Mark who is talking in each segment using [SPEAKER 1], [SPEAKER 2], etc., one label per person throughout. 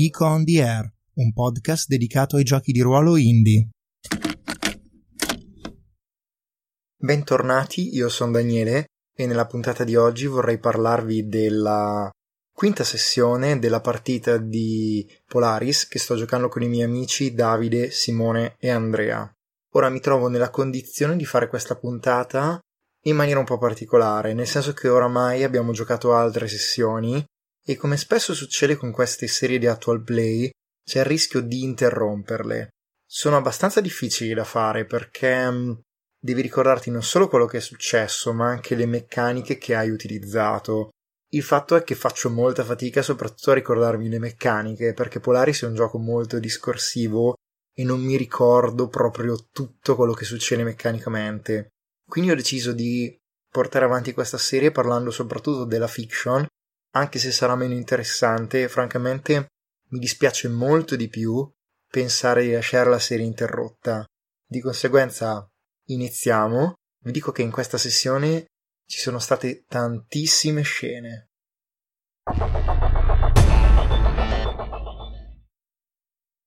[SPEAKER 1] Geek on the Air, un podcast dedicato ai giochi di ruolo indie. Bentornati, io sono Daniele e nella puntata di oggi vorrei parlarvi della quinta sessione della partita di Polaris che sto giocando con i miei amici Davide, Simone e Andrea. Ora mi trovo nella condizione di fare questa puntata in maniera un po' particolare, nel senso che oramai abbiamo giocato altre sessioni e come spesso succede con queste serie di actual play c'è il rischio di interromperle. Sono abbastanza difficili da fare perché mm, devi ricordarti non solo quello che è successo, ma anche le meccaniche che hai utilizzato. Il fatto è che faccio molta fatica soprattutto a ricordarmi le meccaniche, perché Polaris è un gioco molto discorsivo e non mi ricordo proprio tutto quello che succede meccanicamente. Quindi ho deciso di portare avanti questa serie parlando soprattutto della fiction, anche se sarà meno interessante, francamente mi dispiace molto di più pensare di lasciare la serie interrotta. Di conseguenza iniziamo. Vi dico che in questa sessione ci sono state tantissime scene.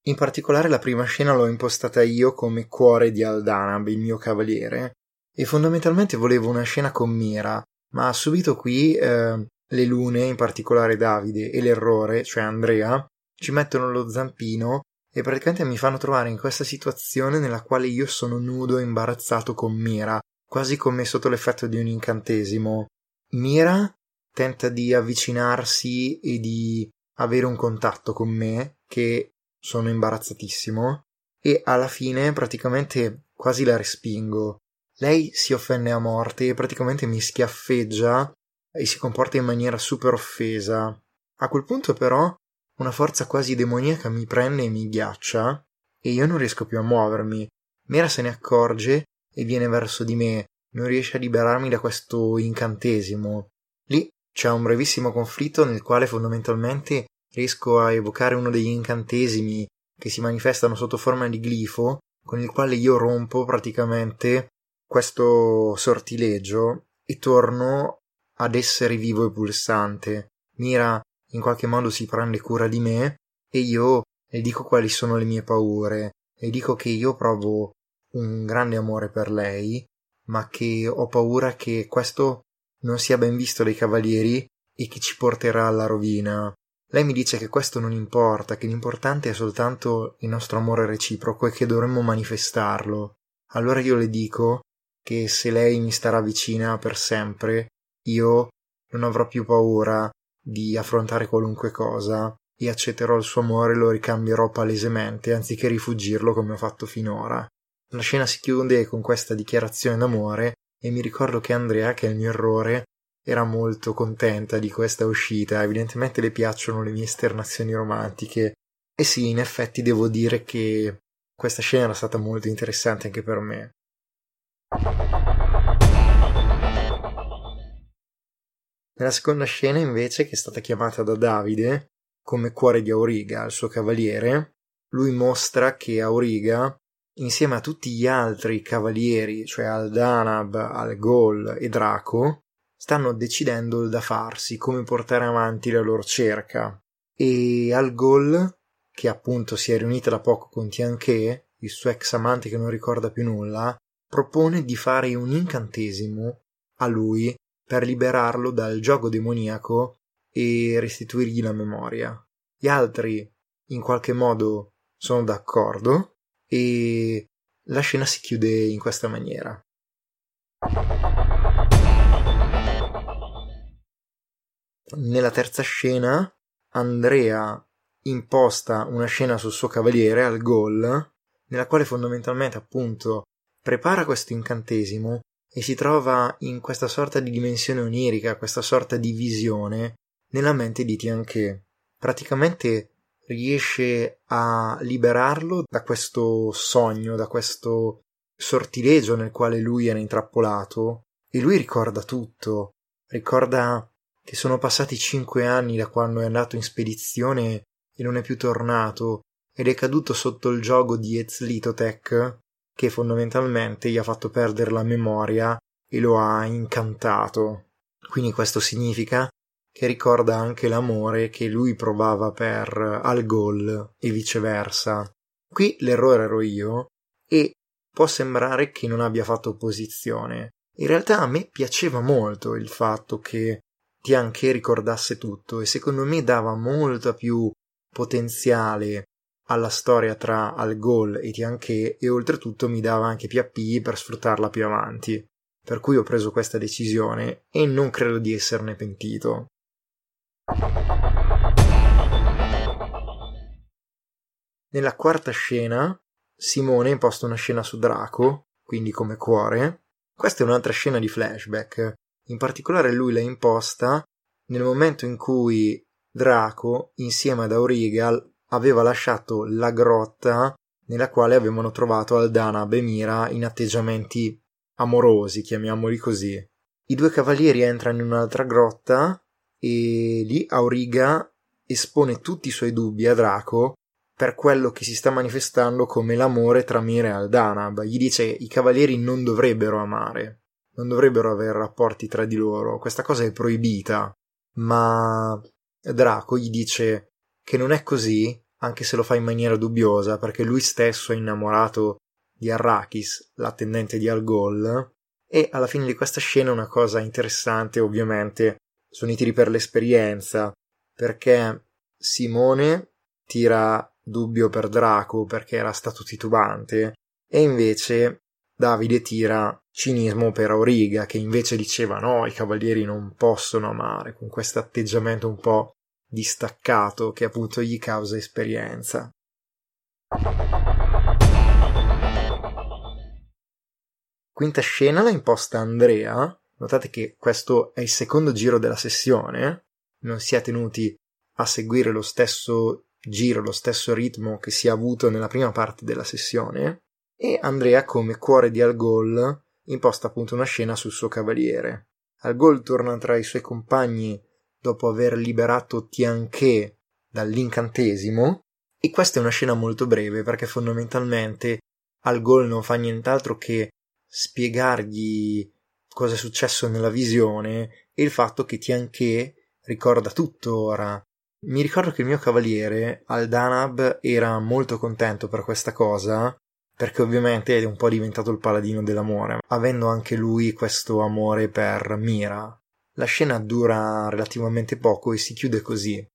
[SPEAKER 1] In particolare la prima scena l'ho impostata io come cuore di Aldanab, il mio cavaliere, e fondamentalmente volevo una scena con Mira, ma subito qui eh, le lune, in particolare Davide, e l'errore, cioè Andrea, ci mettono lo zampino e praticamente mi fanno trovare in questa situazione nella quale io sono nudo e imbarazzato con Mira, quasi come sotto l'effetto di un incantesimo. Mira tenta di avvicinarsi e di avere un contatto con me, che sono imbarazzatissimo e alla fine praticamente quasi la respingo. Lei si offende a morte e praticamente mi schiaffeggia e si comporta in maniera super offesa. A quel punto però una forza quasi demoniaca mi prende e mi ghiaccia e io non riesco più a muovermi. Mera se ne accorge e viene verso di me, non riesce a liberarmi da questo incantesimo. Lì c'è un brevissimo conflitto nel quale fondamentalmente riesco a evocare uno degli incantesimi che si manifestano sotto forma di glifo, con il quale io rompo praticamente questo sortileggio e torno ad essere vivo e pulsante. Mira in qualche modo si prende cura di me e io le dico quali sono le mie paure e dico che io provo un grande amore per lei, ma che ho paura che questo non sia ben visto dai cavalieri e che ci porterà alla rovina. Lei mi dice che questo non importa, che l'importante è soltanto il nostro amore reciproco e che dovremmo manifestarlo. Allora io le dico che se lei mi starà vicina per sempre, io non avrò più paura di affrontare qualunque cosa e accetterò il suo amore e lo ricambierò palesemente anziché rifugirlo come ho fatto finora. La scena si chiude con questa dichiarazione d'amore e mi ricordo che Andrea, che è il mio errore, era molto contenta di questa uscita, evidentemente le piacciono le mie esternazioni romantiche. E sì, in effetti devo dire che questa scena era stata molto interessante anche per me. Nella seconda scena, invece, che è stata chiamata da Davide come cuore di Auriga, il suo cavaliere, lui mostra che Auriga, insieme a tutti gli altri cavalieri, cioè Aldanab, Algol e Draco, stanno decidendo da farsi, come portare avanti la loro cerca. E Al Ghul, che appunto si è riunita da poco con Tianche, il suo ex amante che non ricorda più nulla, propone di fare un incantesimo a lui per liberarlo dal gioco demoniaco e restituirgli la memoria. Gli altri in qualche modo sono d'accordo e la scena si chiude in questa maniera. Nella terza scena, Andrea imposta una scena sul suo cavaliere al gol, nella quale fondamentalmente appunto prepara questo incantesimo e si trova in questa sorta di dimensione onirica, questa sorta di visione nella mente di Tianche. Praticamente riesce a liberarlo da questo sogno, da questo sortilegio nel quale lui era intrappolato e lui ricorda tutto, ricorda che sono passati cinque anni da quando è andato in spedizione e non è più tornato ed è caduto sotto il gioco di Ezlitotech che fondamentalmente gli ha fatto perdere la memoria e lo ha incantato. Quindi questo significa che ricorda anche l'amore che lui provava per Al Gol e viceversa. Qui l'errore ero io e può sembrare che non abbia fatto opposizione. In realtà a me piaceva molto il fatto che Tianche ricordasse tutto e secondo me dava molta più potenziale alla storia tra Al Gol e Tianche e oltretutto mi dava anche più appigli per sfruttarla più avanti. Per cui ho preso questa decisione e non credo di esserne pentito. Nella quarta scena, Simone imposta una scena su Draco, quindi come cuore. Questa è un'altra scena di flashback. In particolare lui l'ha imposta nel momento in cui Draco, insieme ad Aurigal, aveva lasciato la grotta nella quale avevano trovato Aldana e Mira in atteggiamenti amorosi, chiamiamoli così. I due cavalieri entrano in un'altra grotta e lì Auriga espone tutti i suoi dubbi a Draco per quello che si sta manifestando come l'amore tra Mira e Aldanab. Gli dice i cavalieri non dovrebbero amare, non dovrebbero avere rapporti tra di loro, questa cosa è proibita. Ma Draco gli dice che non è così, anche se lo fa in maniera dubbiosa, perché lui stesso è innamorato di Arrakis, l'attendente di Algol, e alla fine di questa scena una cosa interessante ovviamente sono i tiri per l'esperienza, perché Simone tira dubbio per Draco perché era stato titubante, e invece Davide tira cinismo per Auriga, che invece diceva no, i cavalieri non possono amare, con questo atteggiamento un po' distaccato che appunto gli causa esperienza. Quinta scena l'ha imposta Andrea Notate che questo è il secondo giro della sessione, non si è tenuti a seguire lo stesso giro, lo stesso ritmo che si è avuto nella prima parte della sessione, e Andrea come cuore di Algol imposta appunto una scena sul suo cavaliere. Algol torna tra i suoi compagni dopo aver liberato Tianche dall'incantesimo, e questa è una scena molto breve perché fondamentalmente Algol non fa nient'altro che spiegargli cosa è successo nella visione e il fatto che Tianche ricorda tutto ora. Mi ricordo che il mio cavaliere, Aldanab, era molto contento per questa cosa, perché ovviamente è un po' diventato il paladino dell'amore, avendo anche lui questo amore per Mira. La scena dura relativamente poco e si chiude così.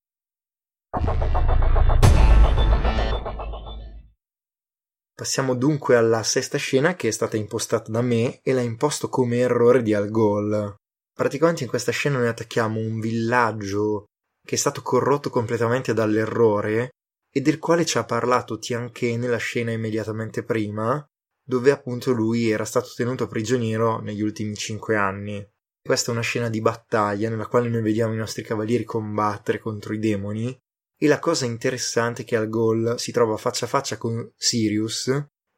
[SPEAKER 1] Passiamo dunque alla sesta scena che è stata impostata da me e l'ha imposto come errore di Al Gol. Praticamente in questa scena noi attacchiamo un villaggio che è stato corrotto completamente dall'errore e del quale ci ha parlato Tianche nella scena immediatamente prima, dove appunto lui era stato tenuto prigioniero negli ultimi cinque anni. Questa è una scena di battaglia nella quale noi vediamo i nostri cavalieri combattere contro i demoni e la cosa interessante è che al gol si trova faccia a faccia con Sirius,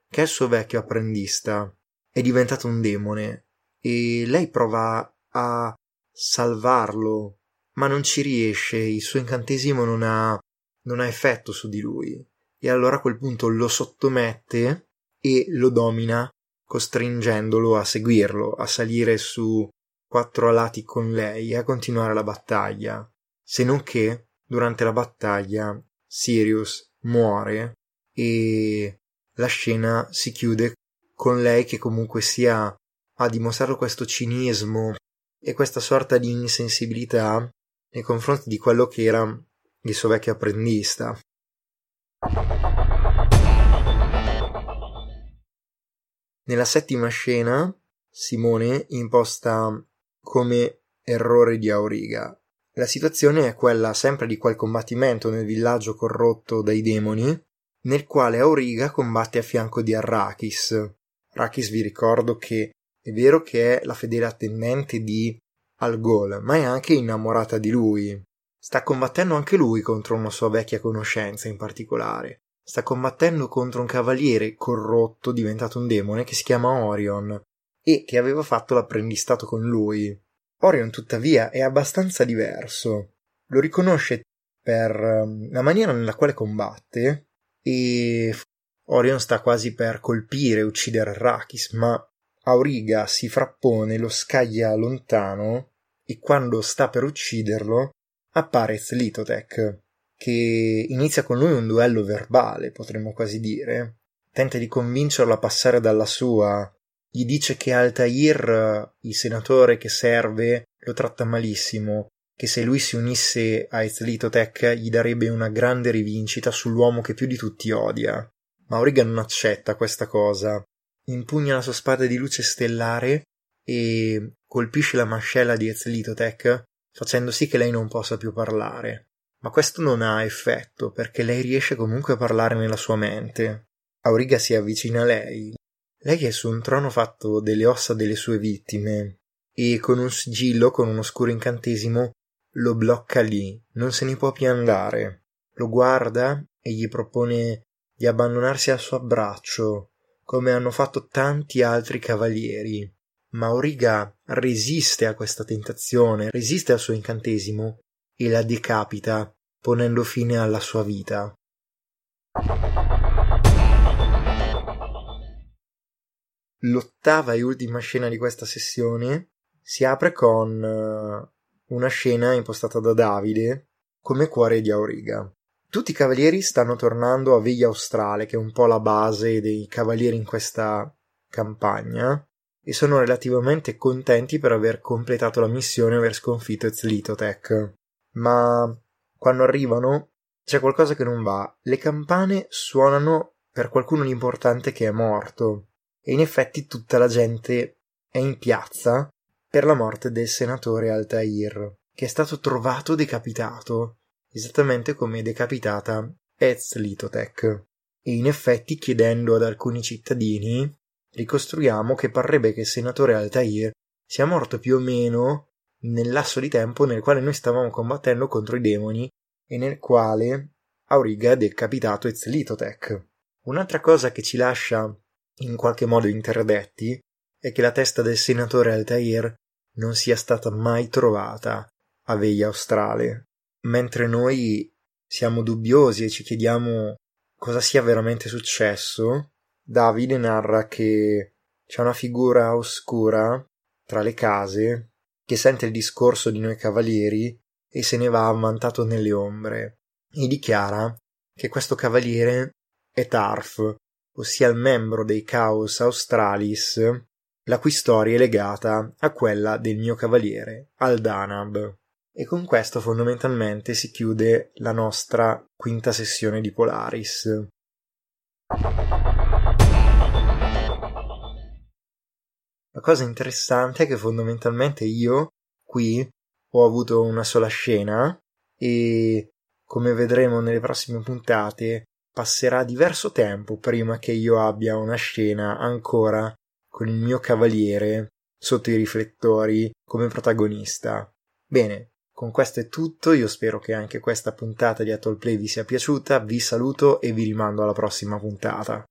[SPEAKER 1] che è il suo vecchio apprendista. È diventato un demone e lei prova a salvarlo, ma non ci riesce, il suo incantesimo non ha, non ha effetto su di lui. E allora a quel punto lo sottomette e lo domina, costringendolo a seguirlo, a salire su quattro alati con lei a continuare la battaglia. Se non che durante la battaglia Sirius muore e la scena si chiude con lei che comunque sia a dimostrare questo cinismo e questa sorta di insensibilità nei confronti di quello che era il suo vecchio apprendista. Nella settima scena Simone imposta come errore di Auriga la situazione è quella sempre di quel combattimento nel villaggio corrotto dai demoni, nel quale Auriga combatte a fianco di Arrakis. Arrakis vi ricordo che è vero che è la fedele attendente di Algol, ma è anche innamorata di lui. Sta combattendo anche lui contro una sua vecchia conoscenza in particolare. Sta combattendo contro un cavaliere corrotto diventato un demone che si chiama Orion e che aveva fatto l'apprendistato con lui. Orion tuttavia è abbastanza diverso. Lo riconosce per ehm, la maniera nella quale combatte e Orion sta quasi per colpire e uccidere Arrakis, ma Auriga si frappone, lo scaglia lontano e quando sta per ucciderlo appare Zlitotech, che inizia con lui un duello verbale, potremmo quasi dire. Tenta di convincerlo a passare dalla sua. Gli dice che Altair, il senatore che serve, lo tratta malissimo, che se lui si unisse a Zlitotech gli darebbe una grande rivincita sull'uomo che più di tutti odia. Ma Auriga non accetta questa cosa. Impugna la sua spada di luce stellare e colpisce la mascella di Ezlitotech facendo sì che lei non possa più parlare. Ma questo non ha effetto perché lei riesce comunque a parlare nella sua mente. Auriga si avvicina a lei. Lei è su un trono fatto delle ossa delle sue vittime e con un sigillo, con un oscuro incantesimo, lo blocca lì, non se ne può più andare. Lo guarda e gli propone di abbandonarsi al suo abbraccio, come hanno fatto tanti altri cavalieri. Ma Auriga resiste a questa tentazione, resiste al suo incantesimo e la decapita, ponendo fine alla sua vita. L'ottava e ultima scena di questa sessione si apre con eh, una scena impostata da Davide come cuore di Auriga. Tutti i cavalieri stanno tornando a Veglia Australe, che è un po' la base dei cavalieri in questa campagna, e sono relativamente contenti per aver completato la missione e aver sconfitto Ezlitotech. Ma quando arrivano c'è qualcosa che non va. Le campane suonano per qualcuno di importante che è morto, e in effetti tutta la gente è in piazza per la morte del senatore Altair, che è stato trovato decapitato esattamente come decapitata Ezlitotech. E in effetti, chiedendo ad alcuni cittadini, ricostruiamo che parrebbe che il senatore Altair sia morto più o meno nel lasso di tempo nel quale noi stavamo combattendo contro i demoni e nel quale Auriga ha decapitato Ezlitotech. Un'altra cosa che ci lascia in qualche modo interdetti è che la testa del senatore Altair non sia stata mai trovata a Veglia Australe. Mentre noi siamo dubbiosi e ci chiediamo cosa sia veramente successo, Davide narra che c'è una figura oscura tra le case che sente il discorso di noi cavalieri e se ne va ammantato nelle ombre. E dichiara che questo cavaliere è Tarf, ossia il membro dei Chaos Australis, la cui storia è legata a quella del mio cavaliere, Aldanab. E con questo fondamentalmente si chiude la nostra quinta sessione di Polaris. La cosa interessante è che fondamentalmente io qui ho avuto una sola scena e come vedremo nelle prossime puntate passerà diverso tempo prima che io abbia una scena ancora con il mio cavaliere sotto i riflettori come protagonista. Bene, con questo è tutto, io spero che anche questa puntata di Atoll Play vi sia piaciuta, vi saluto e vi rimando alla prossima puntata.